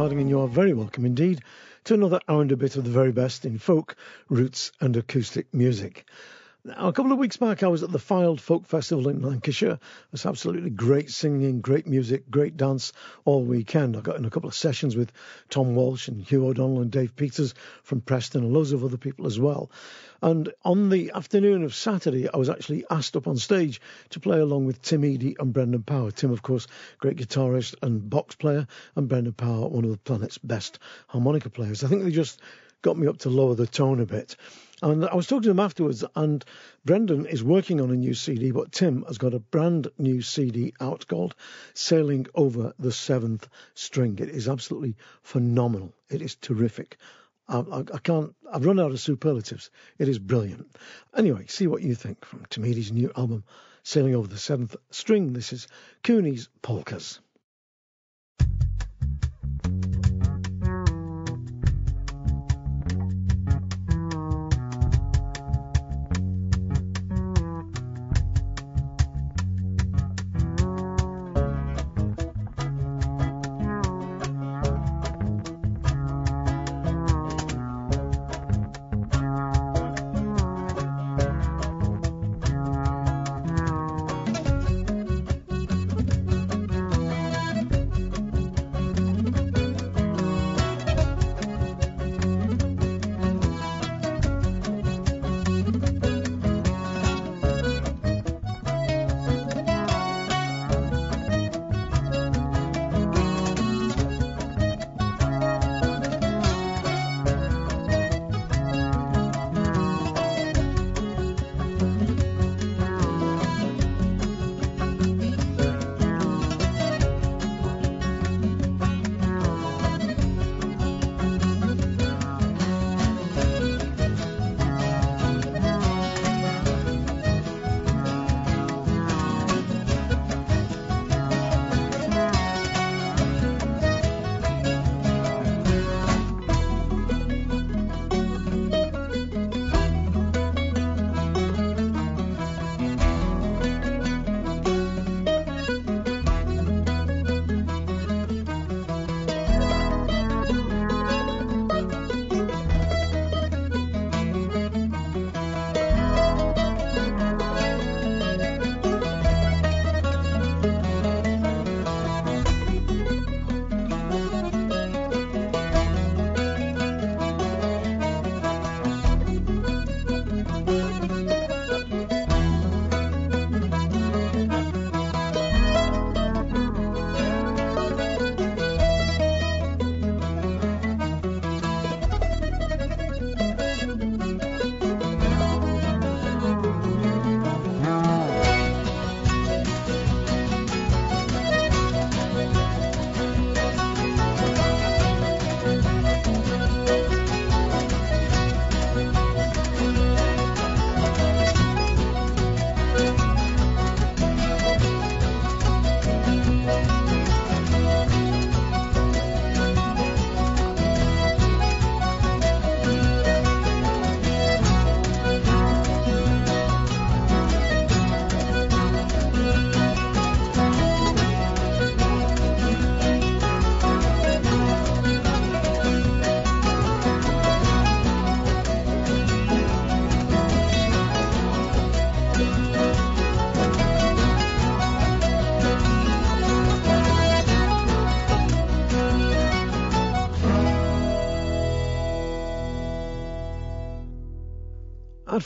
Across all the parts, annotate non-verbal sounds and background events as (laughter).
Harding, and you are very welcome indeed to another hour and a bit of the very best in folk, roots, and acoustic music. Now, a couple of weeks back, I was at the Fylde Folk Festival in Lancashire. It was absolutely great singing, great music, great dance all weekend. I got in a couple of sessions with Tom Walsh and Hugh O'Donnell and Dave Peters from Preston and loads of other people as well. And on the afternoon of Saturday, I was actually asked up on stage to play along with Tim Edey and Brendan Power. Tim, of course, great guitarist and box player, and Brendan Power, one of the planet's best harmonica players. I think they just got me up to lower the tone a bit. And I was talking to him afterwards, and Brendan is working on a new CD, but Tim has got a brand new CD out called Sailing Over the Seventh String. It is absolutely phenomenal. It is terrific. I, I, can't, I've run out of superlatives. It is brilliant. Anyway, see what you think from Tim Edey's new album, Sailing Over the Seventh String. This is Cooney's Polkas.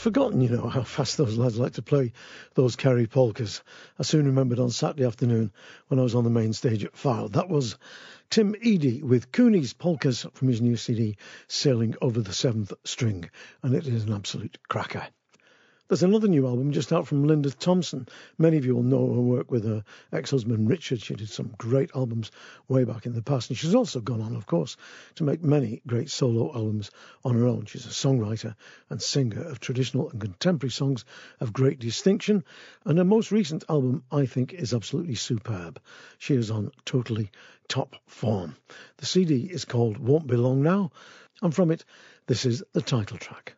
Forgotten, you know, how fast (laughs) those lads like to play those Kerry polkas. I soon remembered on Saturday afternoon when I was on the main stage at Fylde. That was Tim Edey with Cooney's polkas from his new CD, Sailing Over the Seventh String, and it is an absolute cracker. There's another new album just out from Linda Thompson. Many of you will know her work with her ex-husband Richard. She did some great albums way back in the past. And she's also gone on, of course, to make many great solo albums on her own. She's a songwriter and singer of traditional and contemporary songs of great distinction. And her most recent album, I think, is absolutely superb. She is on totally top form. The CD is called Won't Be Long Now. And from it, this is the title track.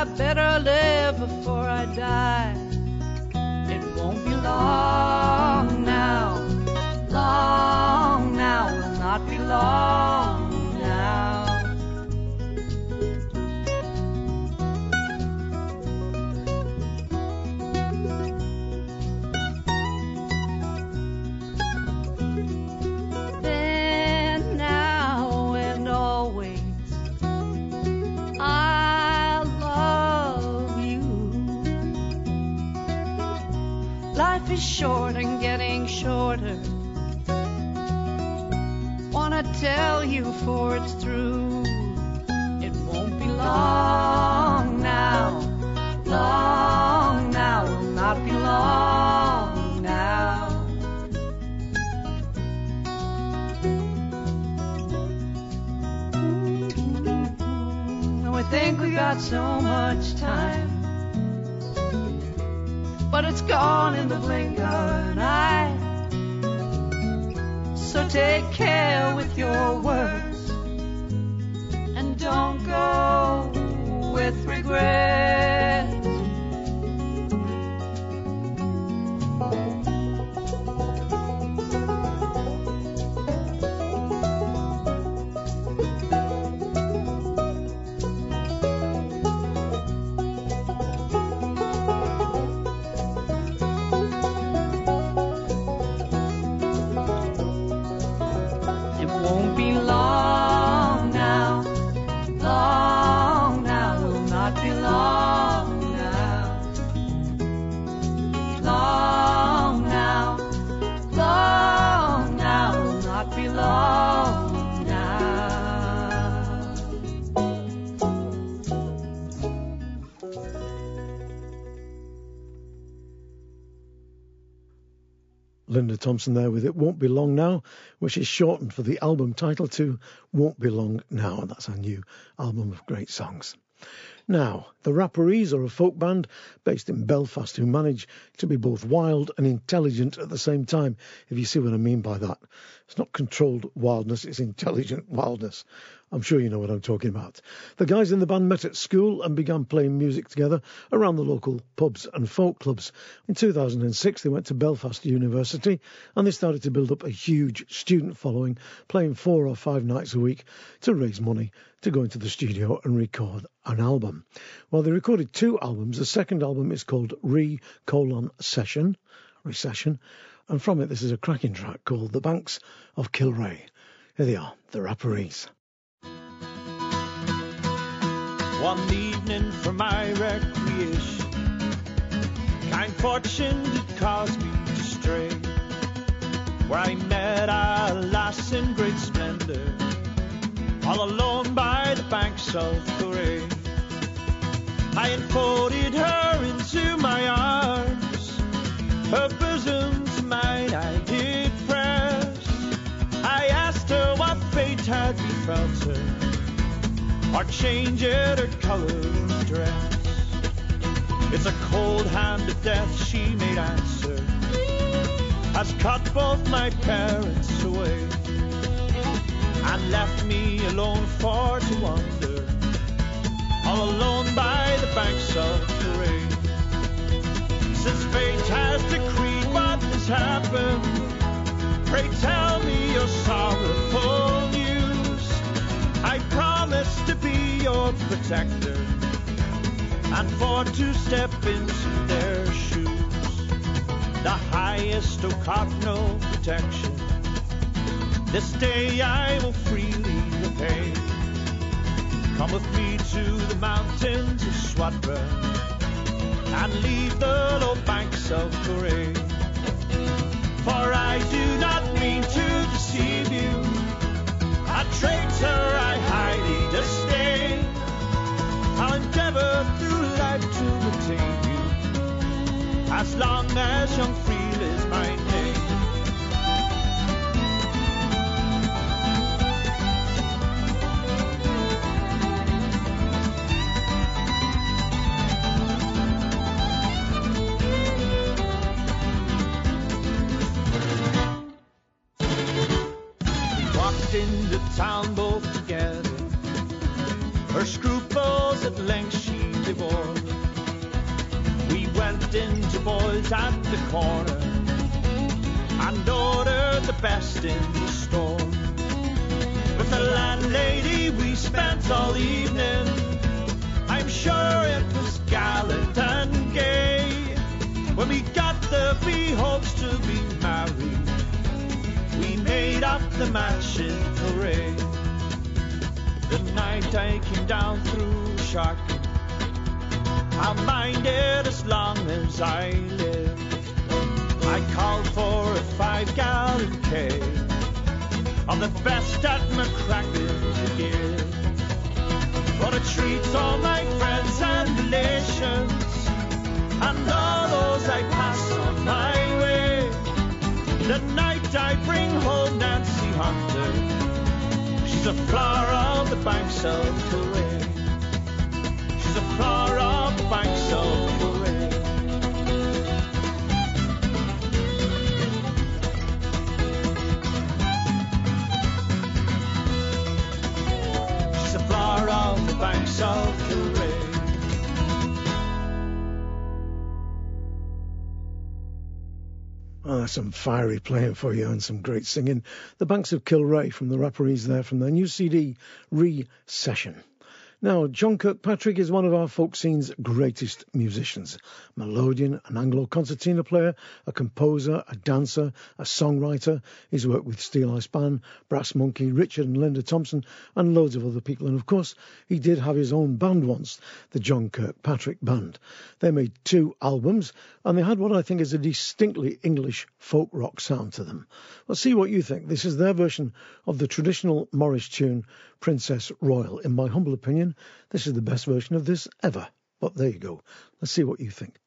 I better live before I die. It won't be long now, long now, will not be long short and getting shorter. Wanna tell you for it's through. It won't be long now, long now, will not be long now. Mm, mm, mm, and we think we got so much time, but it's gone in the blink of an eye. So take care with your words and don't go with regret. Won't be long now, long now, will not be long now. Long now, long now, will not be long now. Linda Thompson there with It Won't Be Long Now, which is shortened for the album title to Won't Be Long Now. That's our new album of great songs. Now, the Rapparees are a folk band based in Belfast who manage to be both wild and intelligent at the same time, if you see what I mean by that. It's not controlled wildness, it's intelligent wildness. I'm sure you know what I'm talking about. The guys in the band met at school and began playing music together around the local pubs and folk clubs. In 2006, they went to Belfast University and they started to build up a huge student following, playing four or five nights a week to raise money to go into the studio and record an album. Well, they recorded two albums. The second album is called Re Colon Session, Recession, and from it, this is a cracking track called The Banks of Kilrea. Here they are, the Rapparees. One evening for my recreation, kind fortune did cause me to stray, where I met a lass in great splendor, all alone by the banks of Corray. I enfolded her into my arms, her bosom to mine I did press. I asked her what fate had befelt her or change it her color of dress. It's a cold hand of death, she made answer, has cut both my parents away and left me alone for to wander, all alone by the banks of the rain. Since fate has decreed what has happened, pray tell me your sorrowful news. I promise to be your protector and for to step into their shoes. The highest O'Cogno protection. This day I will freely repay. Come with me to the mountains of Swatburn and leave the low banks of Corray. For I do not mean to deceive you. A traitor I highly disdain. I'll endeavor through life to retain you, as long as young Freel is my At the corner and ordered the best in the store. With the landlady we spent all evening. I'm sure it was gallant and gay. When we got there, we hopes to be married. We made up the match in parade. The night I came down through Shark, I'll mind it as long as I live. I called for a five gallon keg of the best that McCracken could give. For a treat all my friends and relations and all those I pass on my way. The night I bring home Nancy Hunter, she's a flower of the banks of Kilrea. She's a flower of the banks of Kilrea. Of the banks of Kilrea. Ah, some fiery playing for you and some great singing. The Banks of Kilrea from the Rapparees there from their new CD, Recession. Now, John Kirkpatrick is one of our folk scene's greatest musicians. Melodeon, an Anglo concertina player, a composer, a dancer, a songwriter. He's worked with Steeleye Span, Brass Monkey, Richard and Linda Thompson, and loads of other people. And of course, he did have his own band once, the John Kirkpatrick Band. They made two albums, and they had what I think is a distinctly English folk rock sound to them. Let's see what you think. This is their version of the traditional Morris tune, Princess Royal. In my humble opinion, this is the best version of this ever. But there you go. Let's see what you think.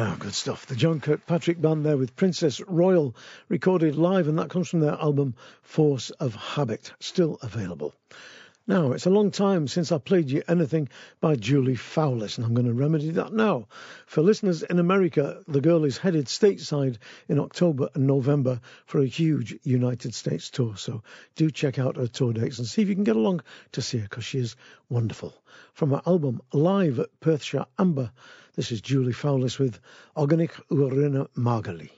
Ah, good stuff. The John Kirkpatrick Band there with Princess Royal recorded live, and that comes from their album Force of Habit, still available. Now, it's a long time since I played you anything by Julie Fowlis, and I'm going to remedy that now. For listeners in America, the girl is headed stateside in October and November for a huge United States tour, so do check out her tour dates and see if you can get along to see her, because she is wonderful. From her album Live at Perthshire Amber, this is Julie Fowlis with Organic Urina Margali.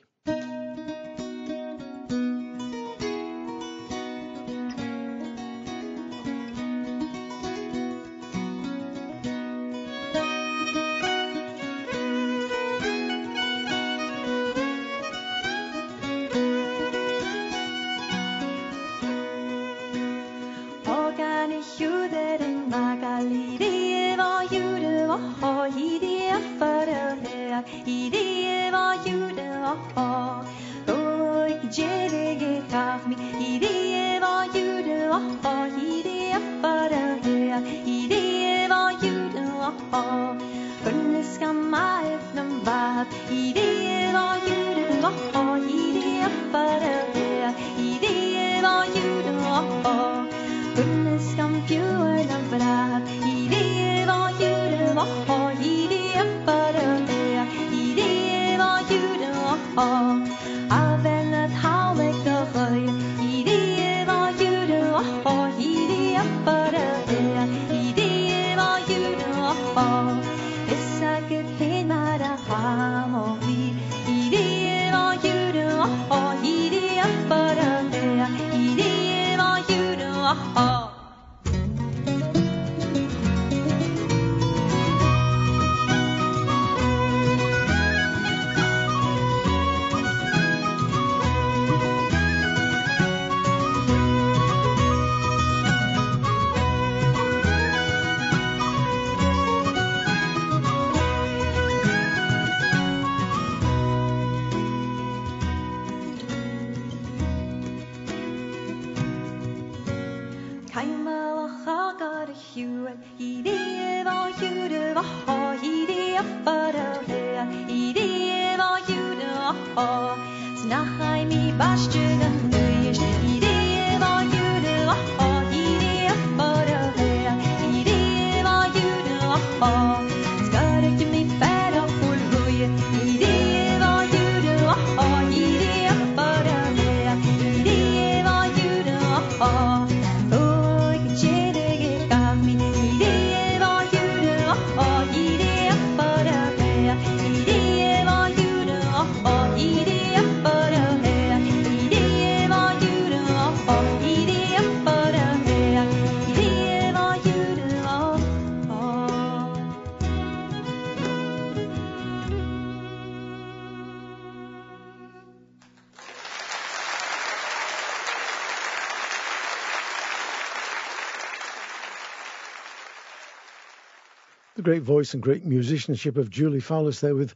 Great voice and great musicianship of Julie Fowlis there with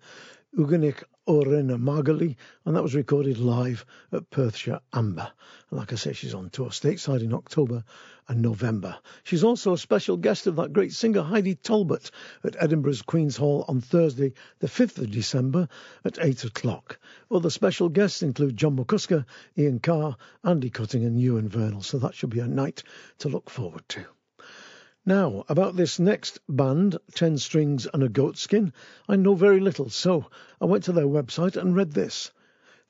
Uganik Orena Margali, and that was recorded live at Perthshire Amber. And like I say, she's on tour stateside in October and November. She's also a special guest of that great singer Heidi Talbot at Edinburgh's Queen's Hall on Thursday, the 5th of December at 8 o'clock. Other special guests include John McCusker, Ian Carr, Andy Cutting, and Ewan Vernal, so that should be a night to look forward to. Now, about this next band, Ten Strings and a Goatskin, I know very little, so I went to their website and read this.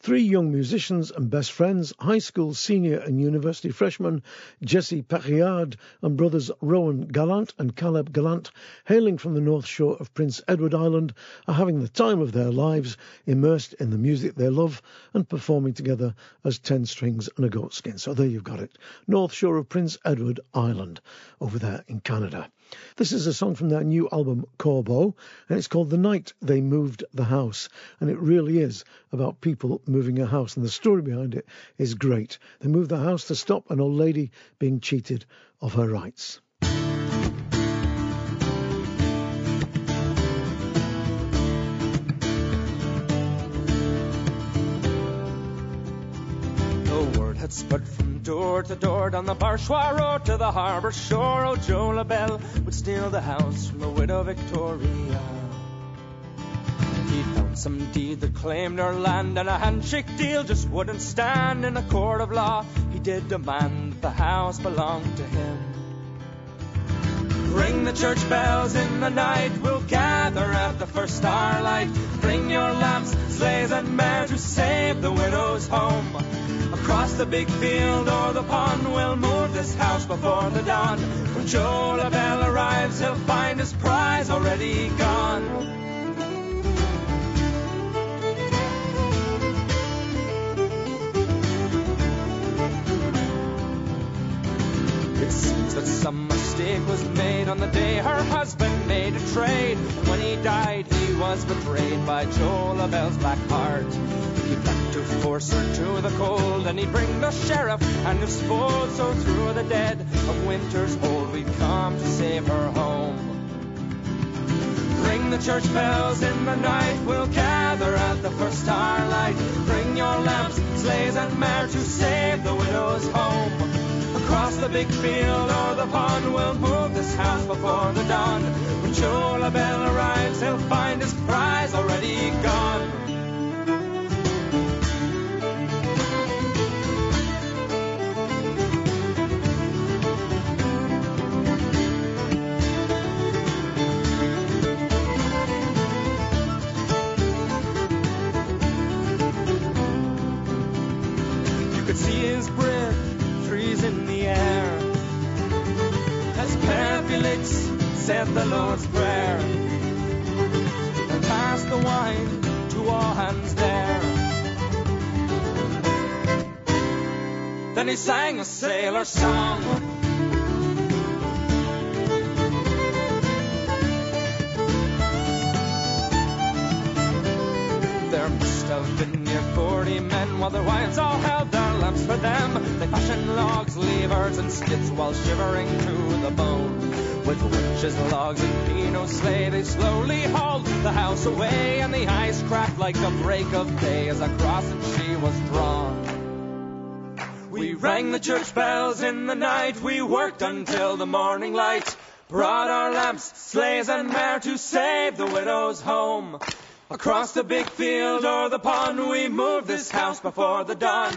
Three young musicians and best friends, high school senior and university freshman Jesse Périard and brothers Rowan Gallant and Caleb Gallant, hailing from the north shore of Prince Edward Island, are having the time of their lives, immersed in the music they love and performing together as Ten Strings and a Goatskin. So there you've got it. North shore of Prince Edward Island, over there in Canada. This is a song from their new album, Corbeau, and it's called The Night They Moved the House. And it really is about people moving a house, and the story behind it is great. They moved the house to stop an old lady being cheated of her rights. Had spread from door to door down the Barchois Road to the harbour shore. Oh, Joe LaBelle would steal the house from the widow Victoria. He found some deed that claimed her land, and a handshake deal just wouldn't stand in a court of law. He did demand that the house belonged to him. Ring the church bells in the night, we'll gather at the first starlight. Bring your lamps, sleighs, and mares to save the widow's home. Across the big field or the pond, we'll move this house before the dawn. When Joe LaBelle arrives, he'll find his prize already gone. It seems that some mistake was made on the day her husband made a trade. And when he died, he was betrayed by Joe LaBelle's black heart. He planned to force her to the cold, and he'd bring the sheriff and his fold. So through the dead of winter's hold, we'd come to save her home. Ring the church bells in the night, we'll gather at the first starlight. Bring your lamps, sleighs, and mare to save the widow's home. Across the big field or the pond, we'll move this house before the dawn. When Joe LaBelle arrives, he'll find his prize already gone. Said the Lord's Prayer and passed the wine to all hands there. Then he sang a sailor song. There must have been near forty men while their wives all held their lamps for them. They fashioned logs, levers, and skids while shivering to the bone. With witches, logs, and Pino sleigh, they slowly hauled the house away, and the ice cracked like the break of day as across it she was drawn. We rang the church bells in the night, we worked until the morning light, brought our lamps, sleighs, and mare to save the widow's home. Across the big field or the pond, we moved this house before the dawn.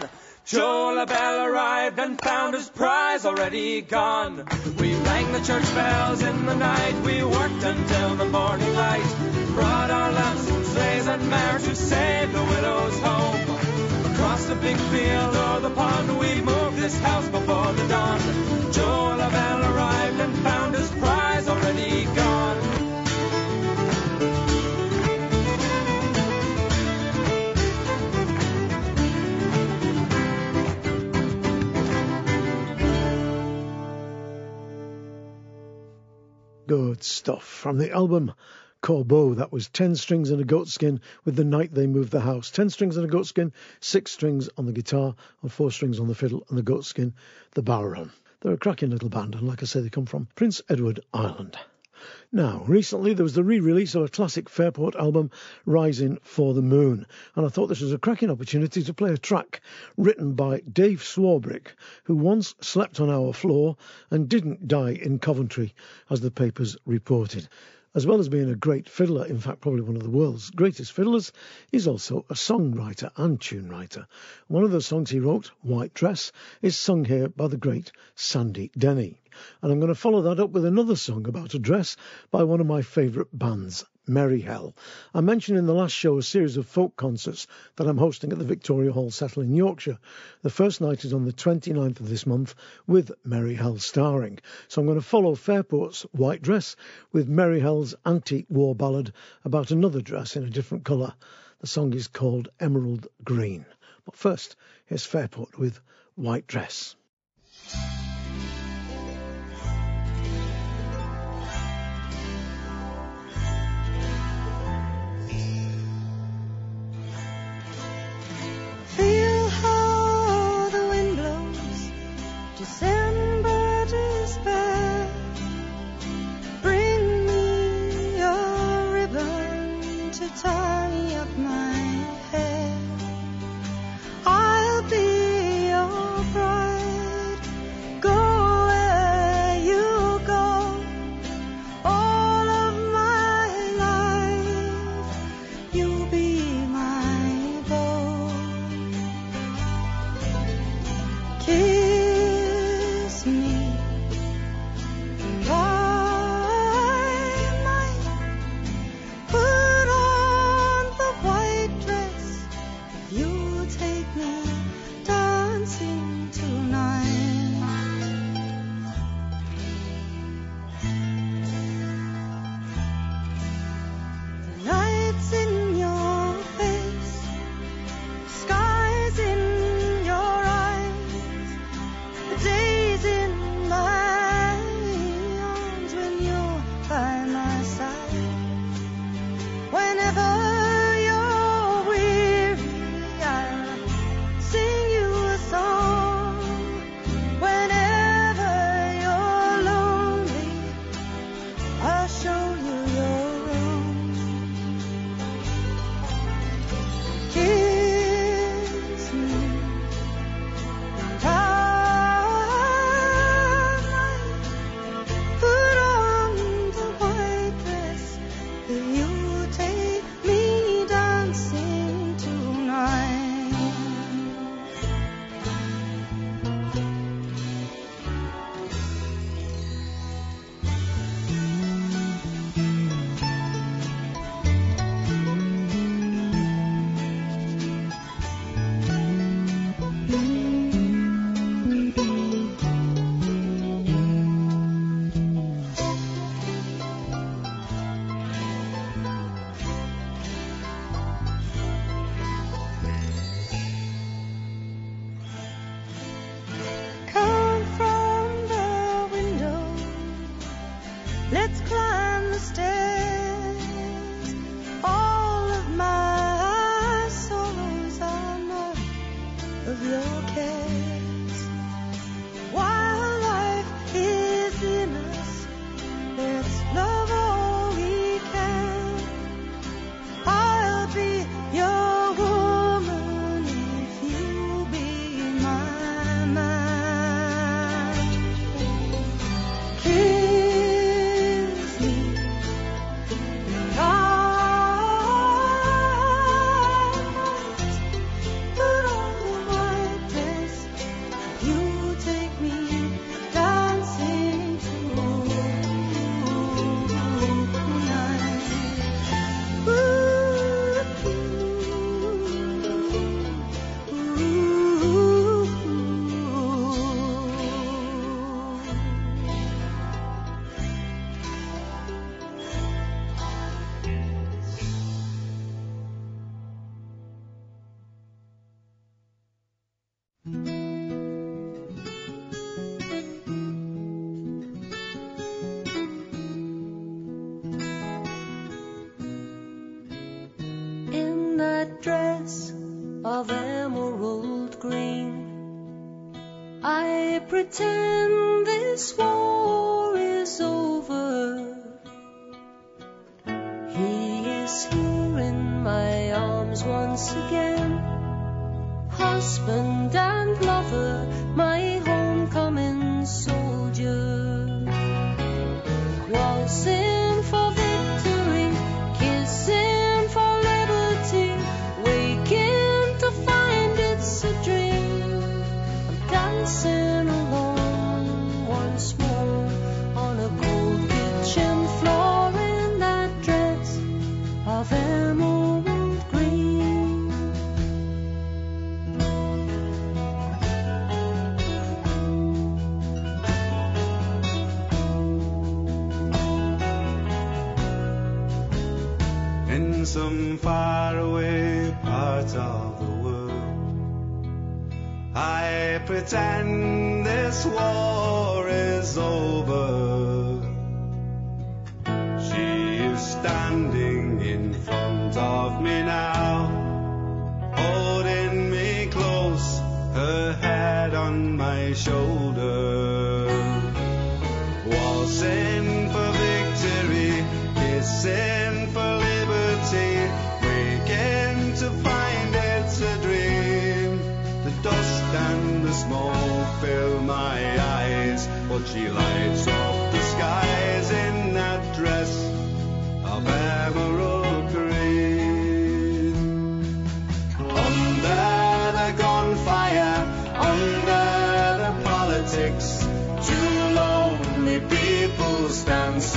Joe LaBelle arrived and found his prize already gone. We rang the church bells in the night, we worked until the morning light. Brought our lamps, and sleighs, and mares to save the widow's home. Across the big field or the pond, we moved this house before the dawn. Joe LaBelle arrived and found his prize Good stuff from the album Corbeau. That was 10 strings and a goatskin with The Night They Moved the House. 10 strings and a goatskin, 6 strings on the guitar, and 4 strings on the fiddle, and the goatskin, the bodhrán. They're a cracking little band, and like I say, they come from Prince Edward Island. Now, recently there was the re release of a classic Fairport album, Rising for the Moon, and I thought this was a cracking opportunity to play a track written by Dave Swarbrick, who once slept on our floor and didn't die in Coventry, as the papers reported. As well as being a great fiddler, in fact, probably one of the world's greatest fiddlers, he's also a songwriter and tune writer. One of the songs he wrote, White Dress, is sung here by the great Sandy Denny. And I'm going to follow that up with another song about a dress by one of my favourite bands, Merry Hell. I mentioned in the last show a series of folk concerts that I'm hosting at the Victoria Hall Settle in Yorkshire. The first night is on the 29th of this month with Merry Hell starring. So I'm going to follow Fairport's White Dress with Merry Hell's antique war ballad about another dress in a different colour. The song is called Emerald Green. But first, here's Fairport with White Dress. send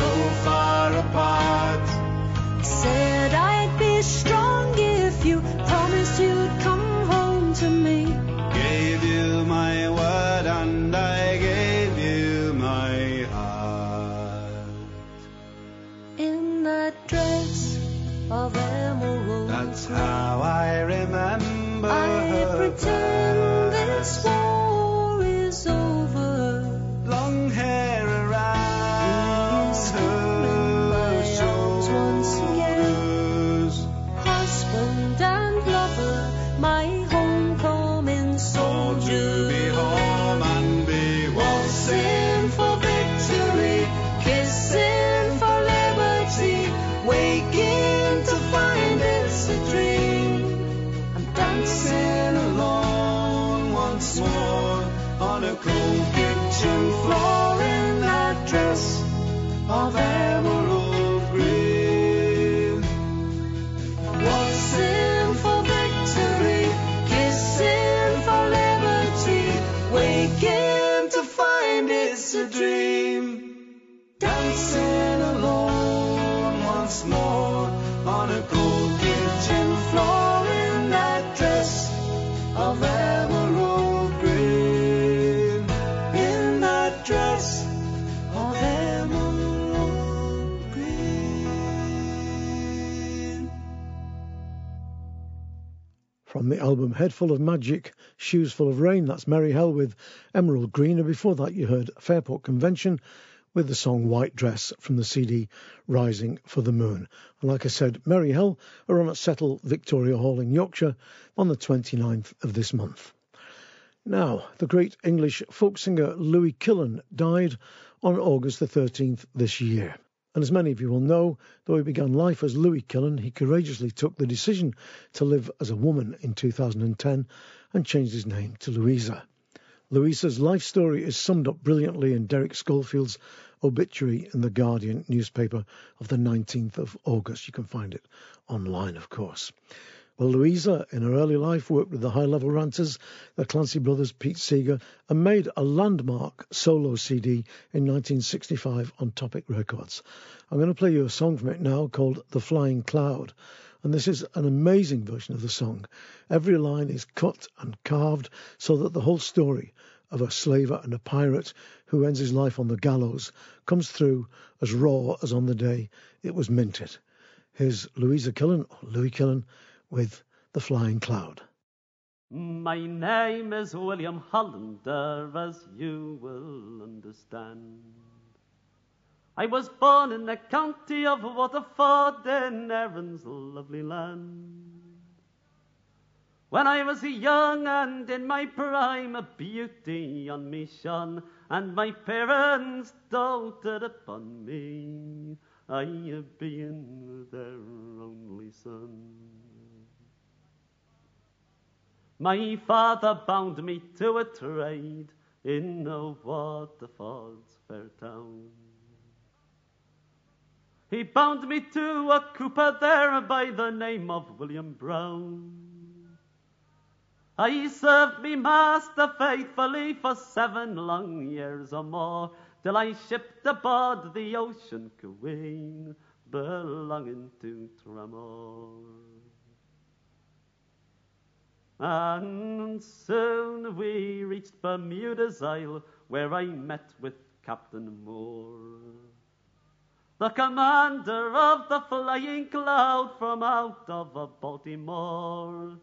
so far apart. Said I'd be strong if you promised you'd come home to me. Gave you my word and I gave you my heart. In that dress of emerald That's how I remember I her pretend this best. Album Head Full of Magic, Shoes Full of Rain, that's Merry Hell with Emerald Green. And before that, you heard Fairport Convention with the song White Dress from the CD Rising for the Moon. And like I said, Merry Hell are on at Settle Victoria Hall in Yorkshire on the 29th of this month. Now, the great English folk singer Louis Killen died on August the 13th this year. And as many of you will know, though he began life as Louis Killen, he courageously took the decision to live as a woman in 2010 and changed his name to Louisa. Louisa's life story is summed up brilliantly in Derek Schofield's obituary in the Guardian newspaper of the 19th of August. You can find it online, of course. Well, Louisa, in her early life, worked with the high level ranters, the Clancy brothers, Pete Seeger, and made a landmark solo CD in 1965 on Topic Records. I'm going to play you a song from it now called The Flying Cloud. And this is an amazing version of the song. Every line is cut and carved so that the whole story of a slaver and a pirate who ends his life on the gallows comes through as raw as on the day it was minted. Here's Louisa Killen, Louis Killen, with The Flying Cloud. My name is William Hollander, as you will understand. I was born in the county of Waterford in Erin's lovely land. When I was young and in my prime, a beauty on me shone, and my parents doted upon me, I being their only son. My father bound me to a trade in a Waterford's fair town. He bound me to a cooper there by the name of William Brown. I served me master faithfully for seven long years or more, till I shipped aboard the Ocean Queen, belonging to Tramore. And soon we reached Bermuda's Isle, where I met with Captain Moore. The commander of the flying cloud from out of Baltimore.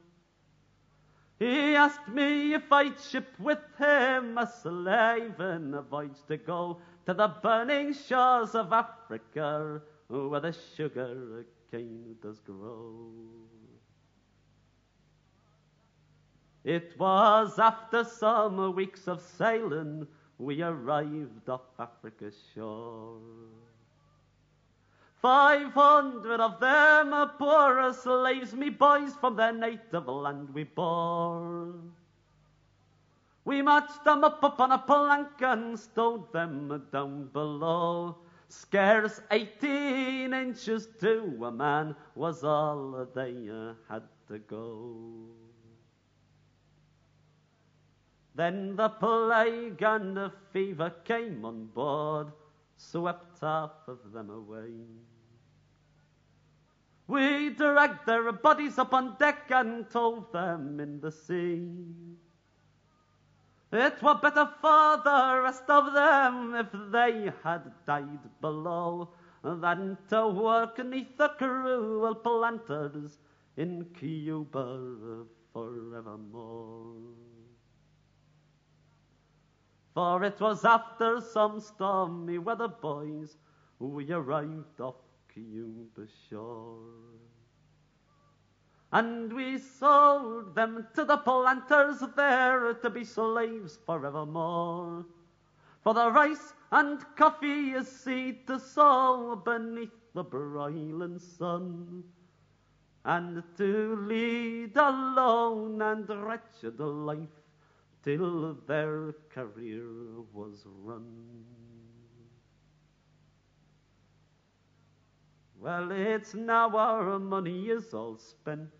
He asked me if I'd ship with him a slave in a voyage to go to the burning shores of Africa where the sugar cane does grow. It was after some weeks of sailing we arrived off Africa's shore. Five hundred of them are poor slaves, me boys, from their native land we bore. We marched them up upon a plank and stowed them down below. Scarce eighteen inches to a man was all they had to go. Then the plague and the fever came on board, swept half of them away. We dragged their bodies up on deck and towed them in the sea. It were better for the rest of them if they had died below than to work neath the cruel planters in Cuba forevermore. For it was after some stormy weather, boys, we arrived off Cuba shore. And we sold them to the planters there to be slaves forevermore. For the rice and coffee is seed to sow beneath the broiling sun, and to lead a lone and wretched life till their career was run. Well, it's now our money is all spent.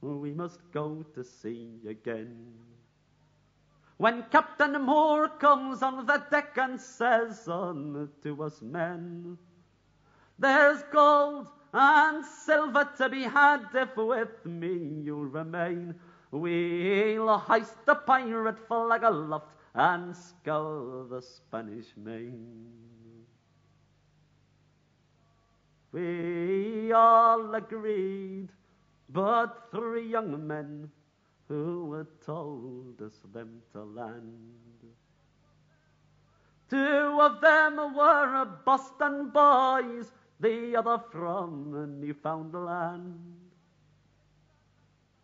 We must go to sea again. When Captain Moore comes on the deck and says unto us men, There's gold and silver to be had if with me you'll remain. We'll hoist the pirate flag aloft and scour the Spanish main. We all agreed, but three young men who had told us them to land. Two of them were Boston boys, the other from Newfoundland.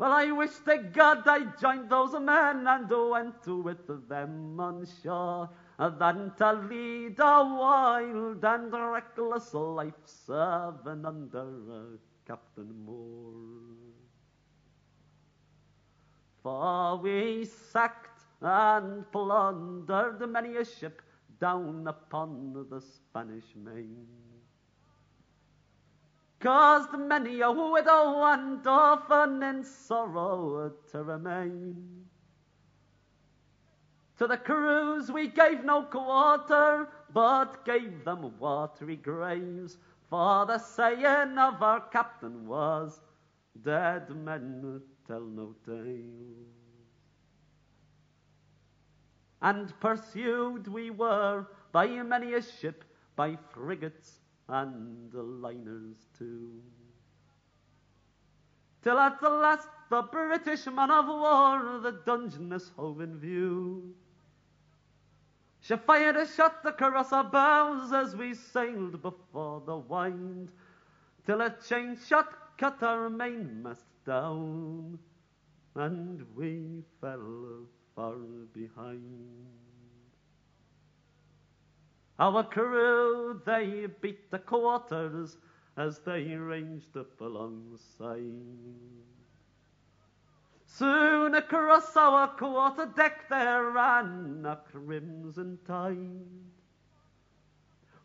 Well, I wish to God I joined those men and went with them on shore than to lead a wild and reckless life serving under Captain Moore. For we sacked and plundered many a ship down upon the Spanish main. Caused many a widow and orphan in sorrow to remain. To the crews we gave no quarter, but gave them watery graves. For the saying of our captain was, Dead men tell no tales. And pursued we were by many a ship, by frigates and the liners too. Till at the last the British man of war the Dungeness hove in view. She fired a shot across our bows as we sailed before the wind, till a chain shot cut our mainmast down, and we fell far behind. Our crew, they beat the quarters as they ranged up alongside. Soon across our quarter deck there ran a crimson tide.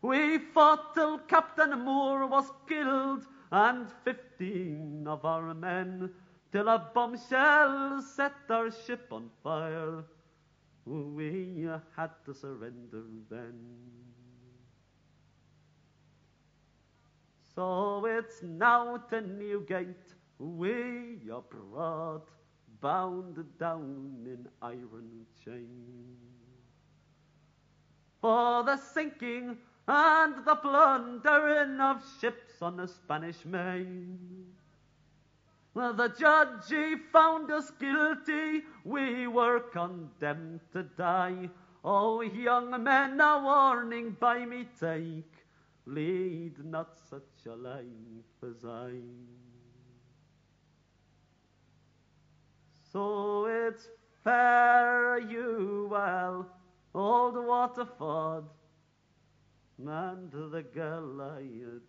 We fought till Captain Moore was killed and fifteen of our men, till a bombshell set our ship on fire. We had to surrender then. So it's now to Newgate we are brought, bound down in iron chains. For the sinking and the plundering of ships on the Spanish main. The judge he found us guilty, we were condemned to die. Oh, young men, a warning by me take, lead not such a life as I. So it's fare you well, old Waterford, and the girl I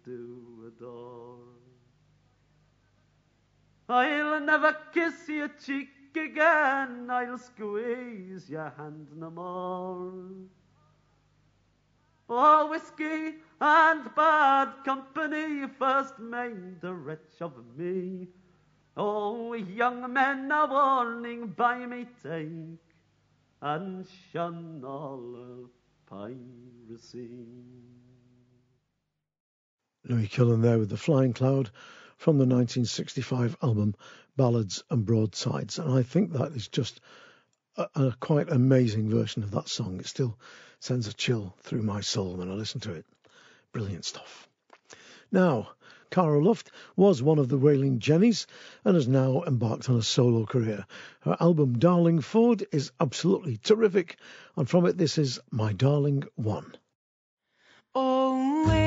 do adore. I'll never kiss your cheek again, I'll squeeze your hand no more. Oh, whiskey and bad company first made the wretch of me. Oh, young men, a warning by me take, and shun all piracy. Louis Killen there with The Flying Cloud from the 1965 album Ballads and Broadsides. And I think that is just a, a quite amazing version of that song. It still sends a chill through my soul when I listen to it. Brilliant stuff. Now, Cara Luft was one of the Wailin' Jennys and has now embarked on a solo career. Her album Darlingford is absolutely terrific, and from it this is My Darling One. Oh,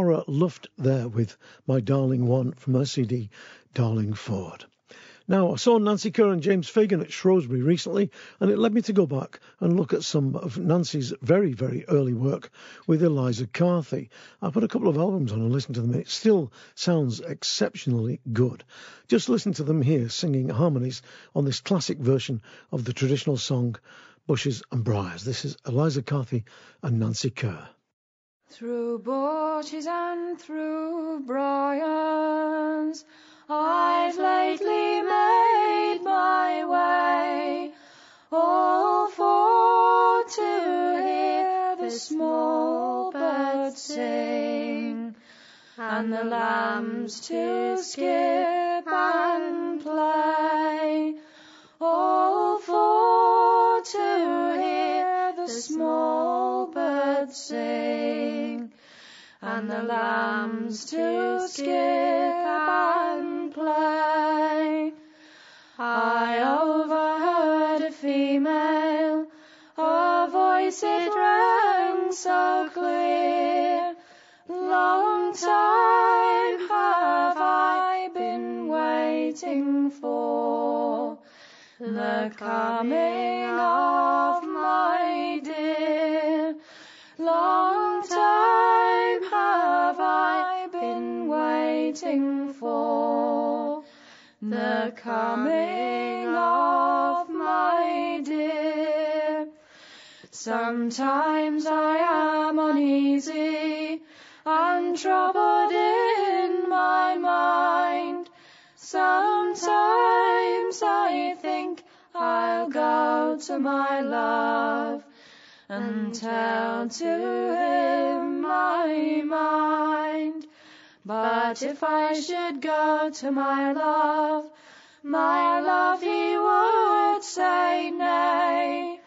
Cara Luft there with My Darling One from her CD Darlingford. Now, I saw Nancy Kerr and James Fagan at Shrewsbury recently, and it led me to go back and look at some of Nancy's very, very early work with Eliza Carthy. I put a couple of albums on and listened to them, and it still sounds exceptionally good. Just listen to them here singing harmonies on this classic version of the traditional song Bushes and Briars. This is Eliza Carthy and Nancy Kerr. Through bushes and through briars I've lately made my way, all for to hear the small birds sing, and the lambs to skip and play, all for to hear the small sing and the lambs to skip and play. I overheard a female, her voice it rang so clear. Long time have I been waiting for the coming of my waiting for the coming of my dear. Sometimes I am uneasy and troubled in my mind. Sometimes I think I'll go to my love and tell to him my mind. But if I should go to my love, my love he would say nay.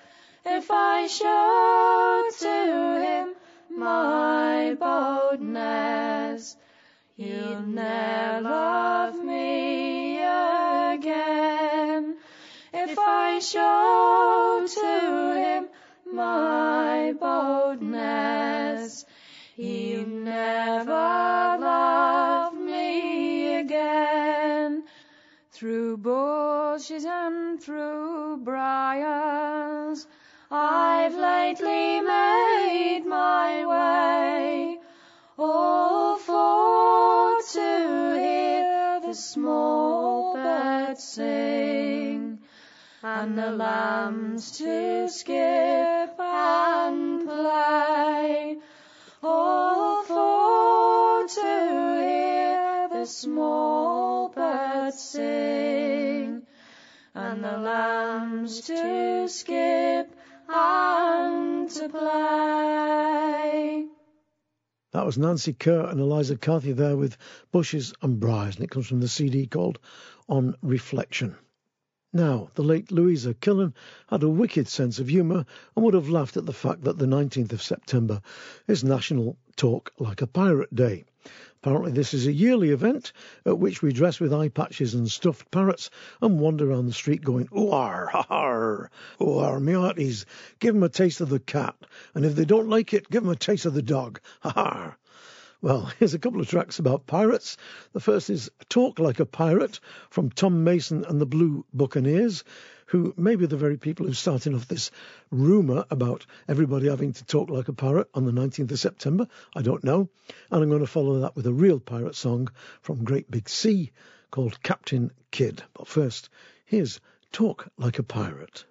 If I showed to him my boldness, he'll ne'er love me again. If I showed to him my boldness, he'll never Through bushes and through briars, I've lately made my way, all for to hear the small birds sing and the lambs to skip and play, all for to hear the small birds sing, and the lambs to skip and to play. That was Nancy Kerr and Eliza Carthy there with Bushes and Briars, and it comes from the CD called On Reflection. Now, the late Louisa Killen had a wicked sense of humour and would have laughed at the fact that the 19th of September is National Talk Like a Pirate Day. Apparently, this is a yearly event at which we dress with eye patches and stuffed parrots and wander around the street going, ooh-ar, ha-har, ooh-ar, me hearties, give 'em a taste of the cat, and if they don't like it, give 'em a taste of the dog, ha-har. Well, (laughs) here's a couple of tracks about pirates. The first is Talk Like a Pirate from Tom Mason and the Blue Buccaneers, who may be the very people who starting off this rumour about everybody having to talk like a pirate on the 19th of September. I don't know. And I'm going to follow that with a real pirate song from Great Big Sea called Captain Kidd. But first, here's Talk Like a Pirate.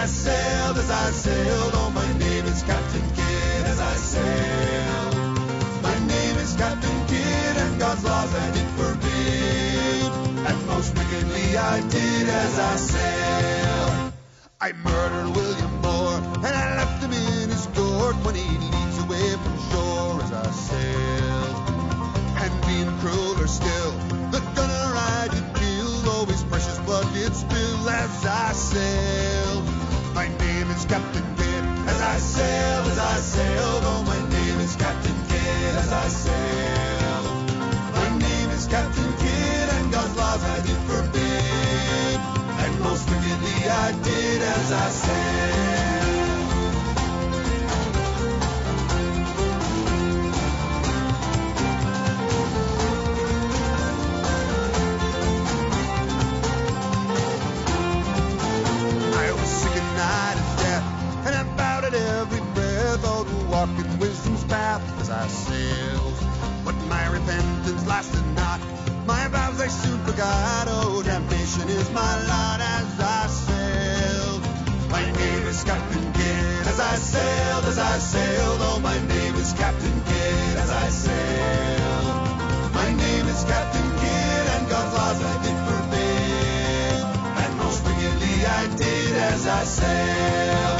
I sailed, as I sailed, oh, my name is Captain Kidd. As I sailed, my name is Captain Kidd, and God's laws I did forbid, and most wickedly I did as I sailed. I murdered William Moore, and I left him in his door 20 leagues away from shore as I sailed. And being crueler still, the gunner I did kill, his precious blood did spill as I sailed. Captain Kidd, as I sailed, as I sailed, oh my name is Captain Kidd, as I sailed. My name is Captain Kidd, and God's laws I did forbid, and most wickedly I did as I sailed. At every breath, all to walk in wisdom's path as I sailed. But my repentance lasted not, my vows I soon forgot. Oh, damnation is my lot as I sailed. My name is Captain Kidd as I sailed, as I sailed. Oh, my name is Captain Kidd as I sailed. My name is Captain Kidd, and God's laws I did forbid, and most wickedly I did as I sailed.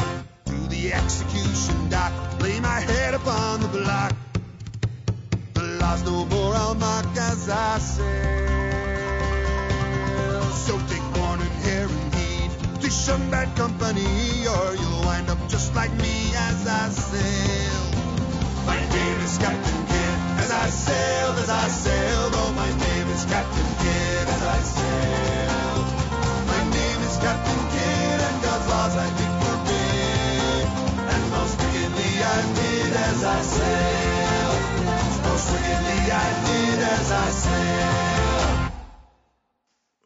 Execution dock, lay my head upon the block. The laws no more I'll mock as I sail. So take warning here and heed to shun bad company, or you'll wind up just like me as I sail. My name is Captain Kidd, as I sailed, as I sailed. Oh, my name is Captain Kidd, as I sailed. My name is Captain Kidd, and God's laws I did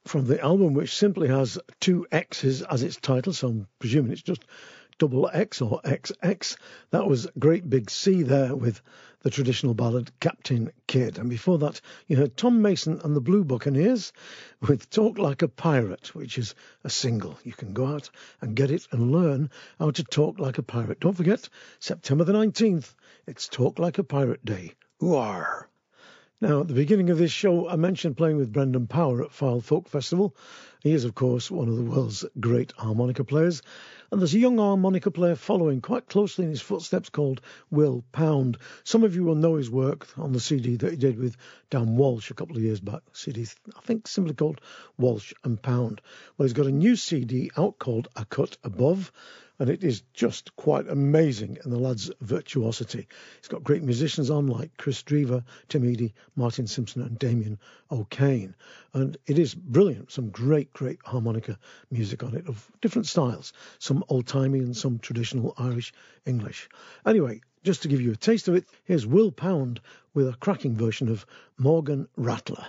From the album, which simply has two X's as its title, so I'm presuming it's just double X or XX. That was Great Big Sea there with the traditional ballad Captain Kidd. And before that, you heard Tom Mason and the Blue Buccaneers with Talk Like a Pirate, which is a single. You can go out and get it and learn how to talk like a pirate. Don't forget, September the 19th, it's Talk Like a Pirate Day. Ooh-ar. Now, at the beginning of this show, I mentioned playing with Brendan Power at Fylde Folk Festival. He is, of course, one of the world's great harmonica players. And there's a young harmonica player following quite closely in his footsteps called Will Pound. Some of you will know his work on the CD that he did with Dan Walsh a couple of years back. CD, I think, simply called Walsh and Pound. Well, he's got a new CD out called A Cut Above and it is just quite amazing in the lad's virtuosity. He's got great musicians on like Chris Drever, Tim Edey, Martin Simpson, and Damien O'Kane. And it is brilliant. Some great, great harmonica music on it of different styles, some old timey and some traditional Irish English. Anyway, just to give you a taste of it, here's Will Pound with a cracking version of Morgan Rattler.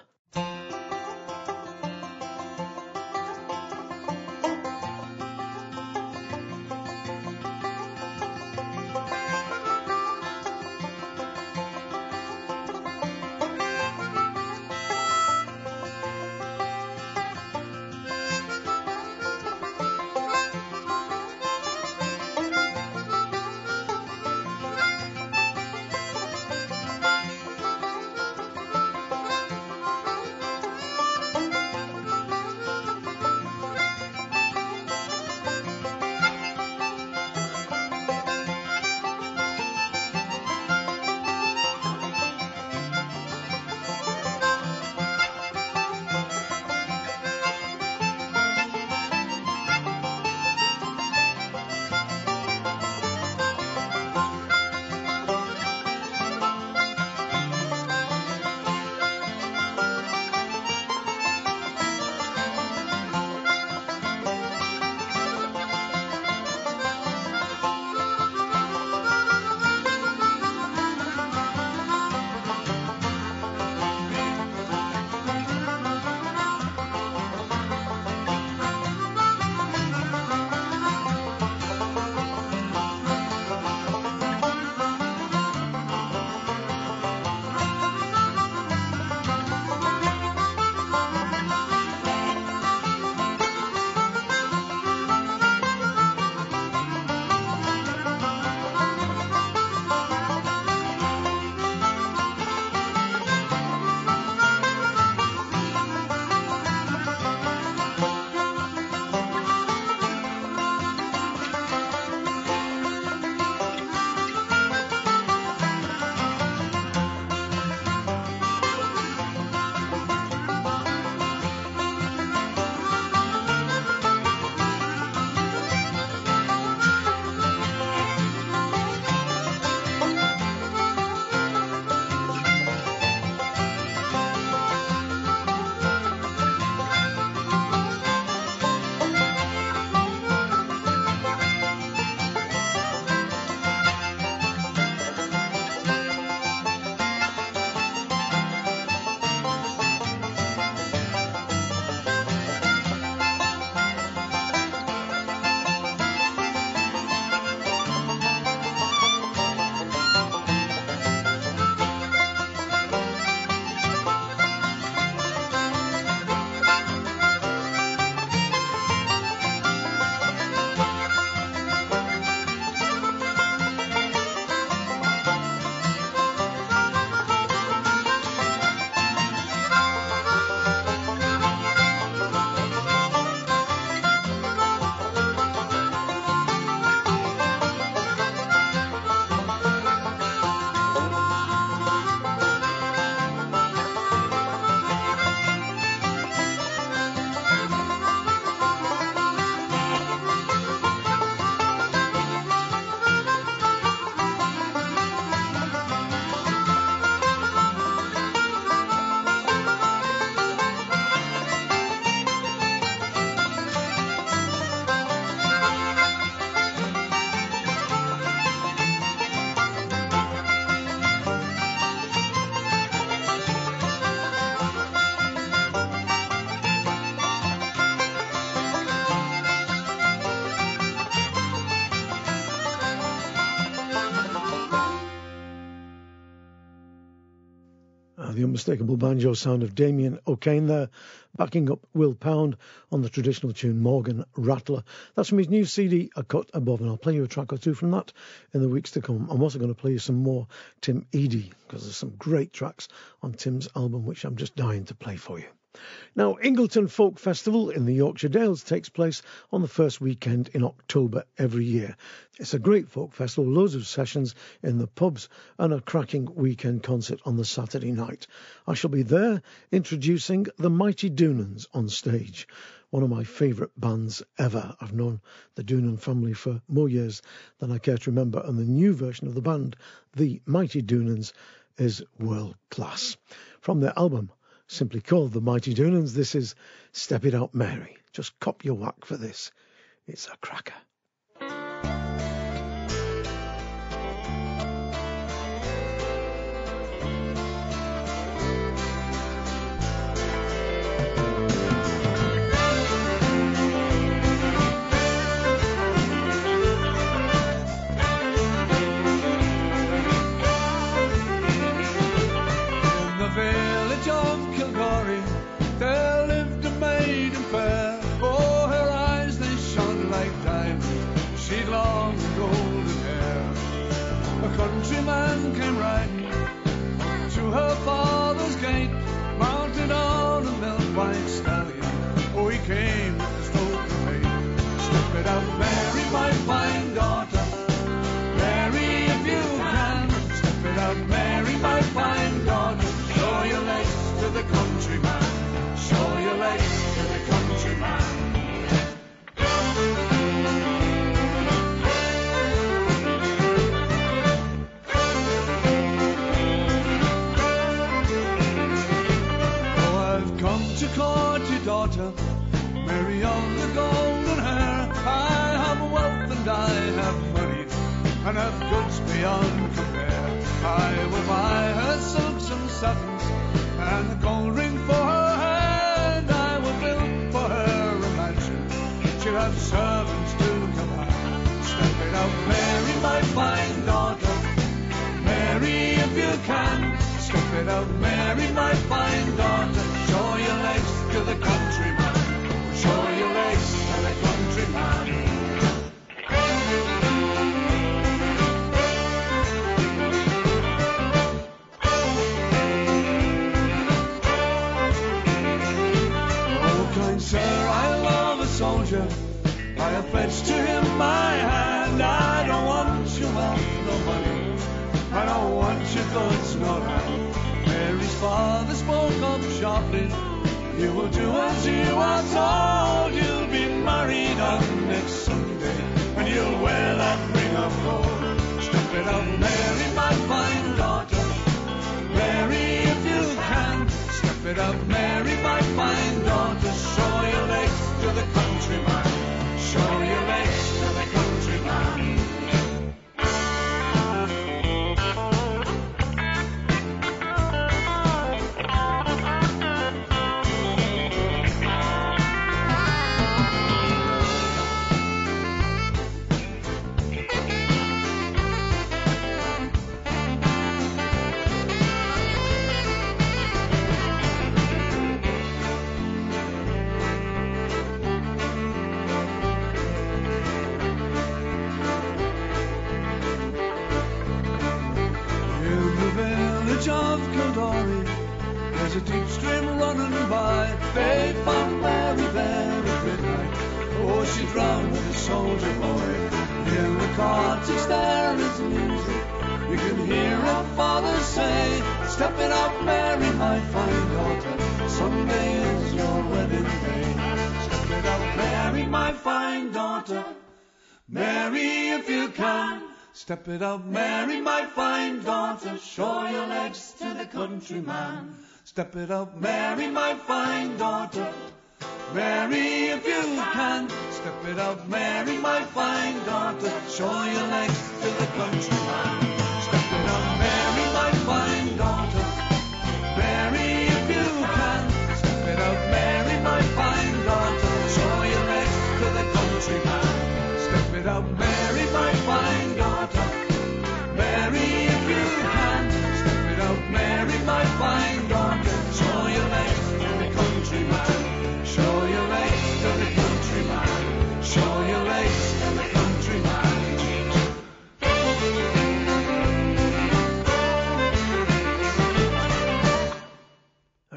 The unmistakable banjo sound of Damien O'Kane there, backing up Will Pound on the traditional tune Morgan Rattler. That's from his new CD, A Cut Above, and I'll play you a track or two from that in the weeks to come. I'm also going to play you some more Tim Edey, because there's some great tracks on Tim's album which I'm just dying to play for you. Now, Ingleton Folk Festival in the Yorkshire Dales takes place on the first weekend in October every year. It's a great folk festival, loads of sessions in the pubs, and a cracking weekend concert on the Saturday night. I shall be there introducing the Mighty Doonans on stage. One of my favourite bands ever. I've known the Doonan family for more years than I care to remember, and the new version of the band, the Mighty Doonans, is world class. From their album, simply called the Mighty Doonans. This is Step It Out Mary. Just cop your whack for this. It's a cracker. My fine and I have money, and have goods beyond compare. I will buy her silks and satins, and a gold ring for her hand. I will build for her a mansion. She'll have servants to command. Step it out, Mary, my fine daughter. Mary, if you can, step it out, Mary, my fine daughter. Show your legs to the countryman. I to him my hand. I don't want your wealth, no money. I don't want your goods, no land. Mary's father spoke up sharply. You will do as you are told. You'll be married on next Sunday, and you'll wear that ring of gold. Step it up, Mary, my fine daughter. Mary, if you can, step it up, Mary, my fine daughter. Show your legs to the countryman. Say, Step it up, Mary, my fine daughter. Sunday is your wedding day. Step it up, Mary, my fine daughter. Mary, if you can. Step it up, Mary, my fine daughter. Show your legs to the countryman. Step it up, Mary, my fine daughter. Mary, if you can. Step it up, Mary, my fine daughter. Show your legs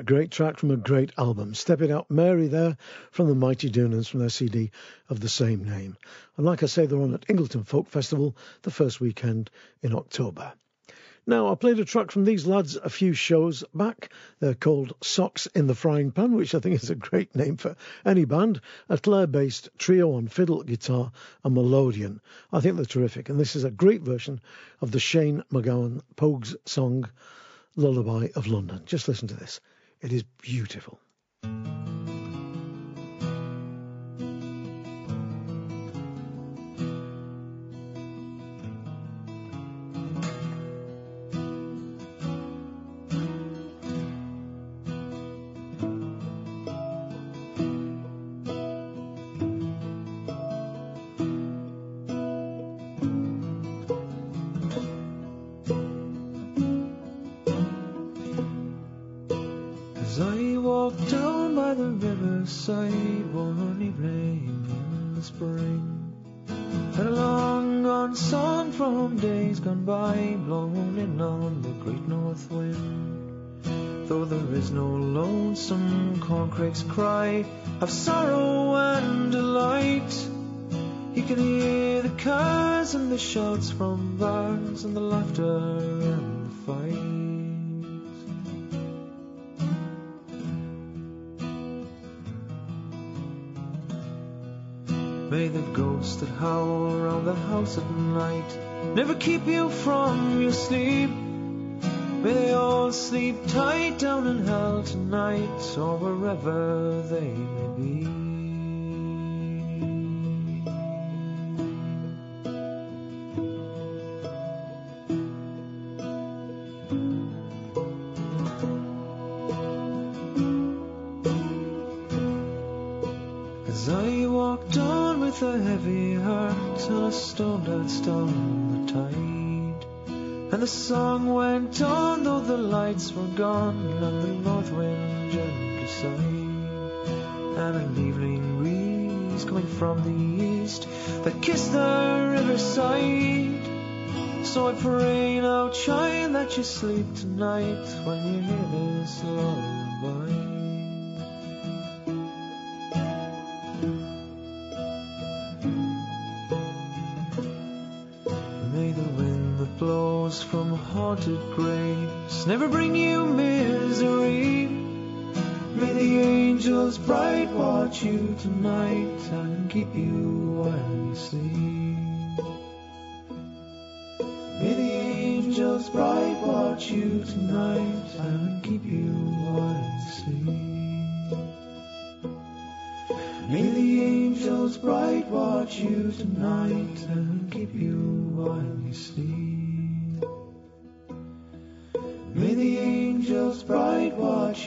great track from a great album. Step It Out Mary there from the Mighty Doonans from their CD of the same name. And like I say, they're on at Ingleton Folk Festival the first weekend in October. Now, I played a track from these lads a few shows back. They're called Socks in the Frying Pan, which I think is a great name for any band. A Clare based trio on fiddle, guitar, and melodeon. I think they're terrific. And this is a great version of the Shane MacGowan Pogues song Lullaby of London. Just listen to this. It is beautiful. At night never keep you from your sleep. May they all sleep tight down in hell tonight or wherever they may be. As I walked on with a heavy heart till a stone danced on the tide. And the song went on though the lights were gone and the north wind gently sighed. And an evening breeze coming from the east that kissed the riverside. So I pray now, child, that you sleep tonight when you hear this lullaby. Haunted graves never bring you misery. May the angels bright watch you tonight and keep you while you sleep. May the angels bright watch you tonight and keep you while you sleep. May the angels bright watch you tonight and keep you while you sleep.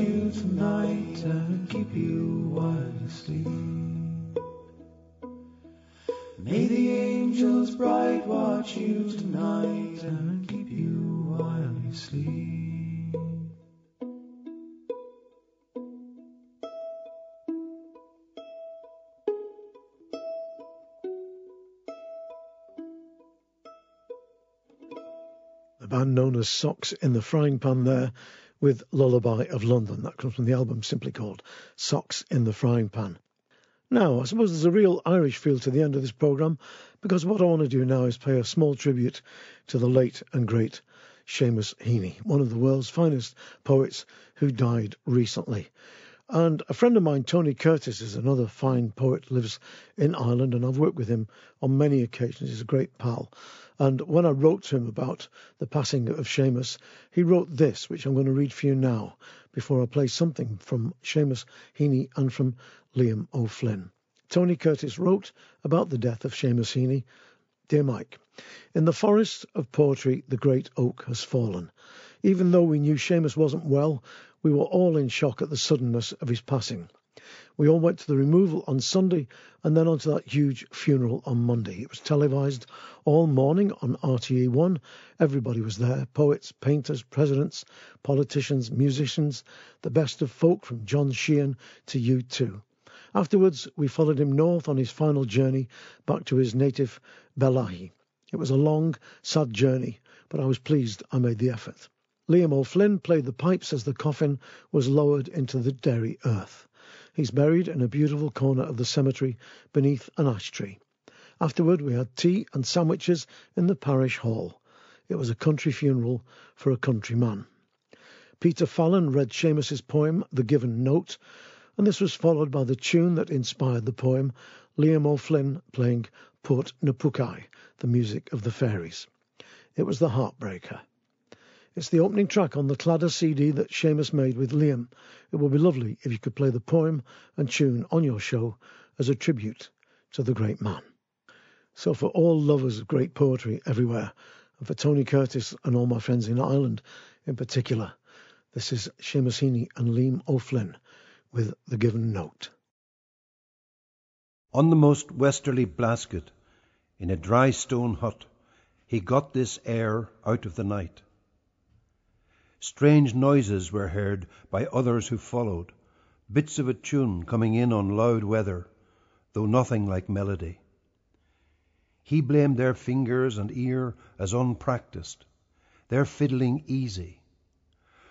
You tonight and keep you while you sleep. May the angels bright watch you tonight and keep you while you sleep. Band known as Socks in the Frying Pan there with Lullaby of London. That comes from the album simply called Socks in the Frying Pan. Now, I suppose there's a real Irish feel to the end of this programme because what I want to do now is pay a small tribute to the late and great Seamus Heaney, one of the world's finest poets who died recently. And a friend of mine, Tony Curtis, is another fine poet, lives in Ireland, and I've worked with him on many occasions. He's a great pal. And when I wrote to him about the passing of Seamus, he wrote this, which I'm going to read for you now before I play something from Seamus Heaney and from Liam O'Flynn. Tony Curtis wrote about the death of Seamus Heaney. Dear Mike, in the forest of poetry, the great oak has fallen. Even though we knew Seamus wasn't well, we were all in shock at the suddenness of his passing. We all went to the removal on Sunday and then onto that huge funeral on Monday. It was televised all morning on RTE1. Everybody was there poets, painters, presidents, politicians, musicians, the best of folk from John Sheahan to U2. Afterwards, we followed him north on his final journey back to his native Bellaghy. It was a long, sad journey, but I was pleased I made the effort. Liam O'Flynn played the pipes as the coffin was lowered into the Derry earth. He's buried in a beautiful corner of the cemetery beneath an ash tree. Afterward, we had tea and sandwiches in the parish hall. It was a country funeral for a country man. Peter Fallon read Seamus's poem, The Given Note, and this was followed by the tune that inspired the poem, Liam O'Flynn playing Port na bPúcaí, the music of the fairies. It was The Heartbreaker. It's the opening track on the Claddagh CD that Seamus made with Liam. It would be lovely if you could play the poem and tune on your show as a tribute to the great man. So, for all lovers of great poetry everywhere, and for Tony Curtis and all my friends in Ireland in particular, this is Seamus Heaney and Liam O'Flynn with The Given Note. On the most westerly Blasket, in a dry stone hut, he got this air out of the night. Strange noises were heard by others who followed, bits of a tune coming in on loud weather, though nothing like melody. He blamed their fingers and ear as unpractised, their fiddling easy,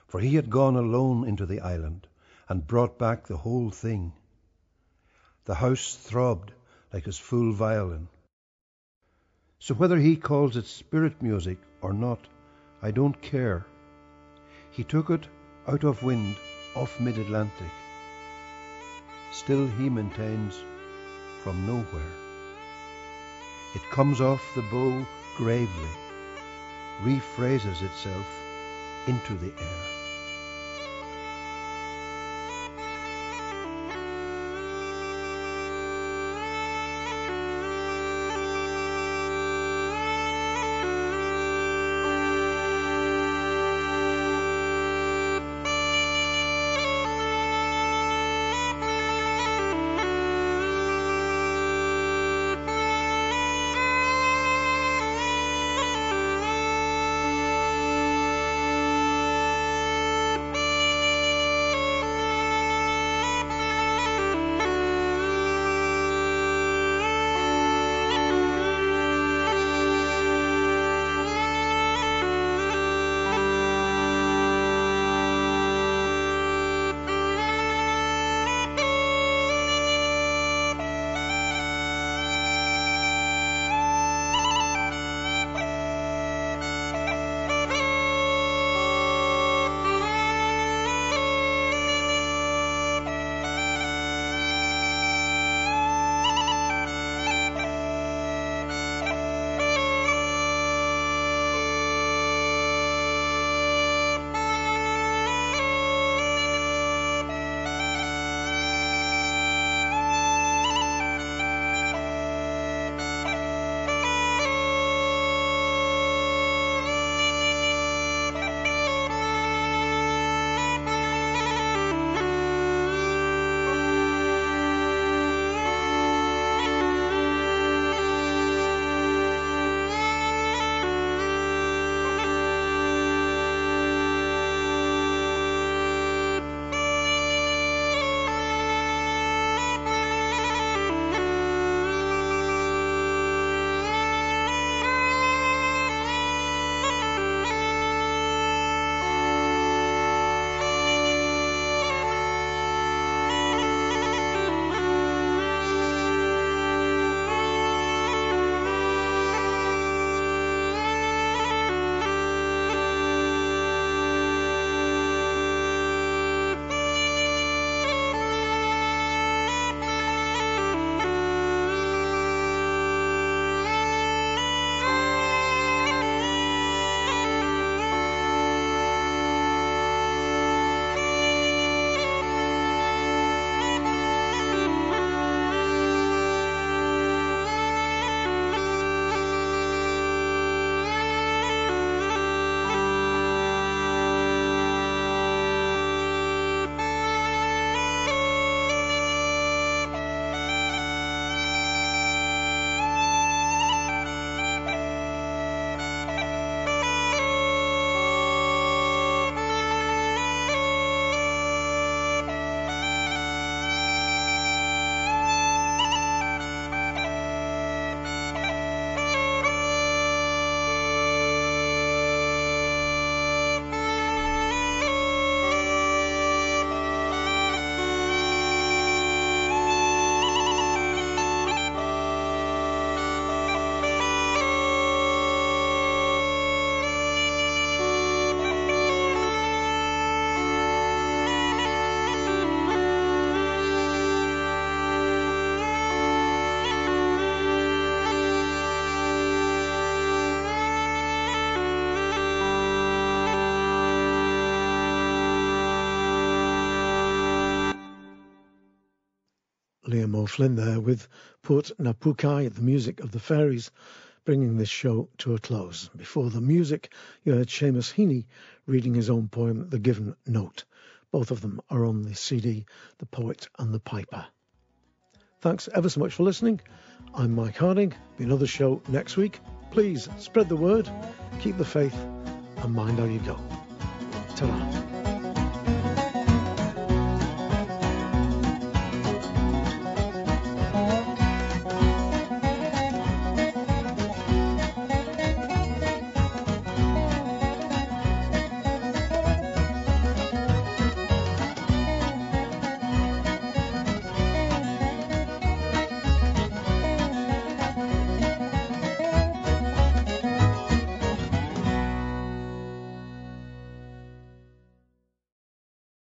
for he had gone alone into the island and brought back the whole thing. The house throbbed like his full violin. So whether he calls it spirit music or not, I don't care. He took it out of wind off mid Atlantic. Still he maintains from nowhere. It comes off the bow gravely, rephrases itself into the air. O'Flynn there with Port na bPúcaí, the music of the fairies, bringing this show to a close. Before the music, you heard Seamus Heaney reading his own poem, The Given Note. Both of them are on the CD, The Poet and the Piper. Thanks ever so much for listening. I'm Mike Harding. Be another show next week. Please spread the word, keep the faith, and mind how you go. ta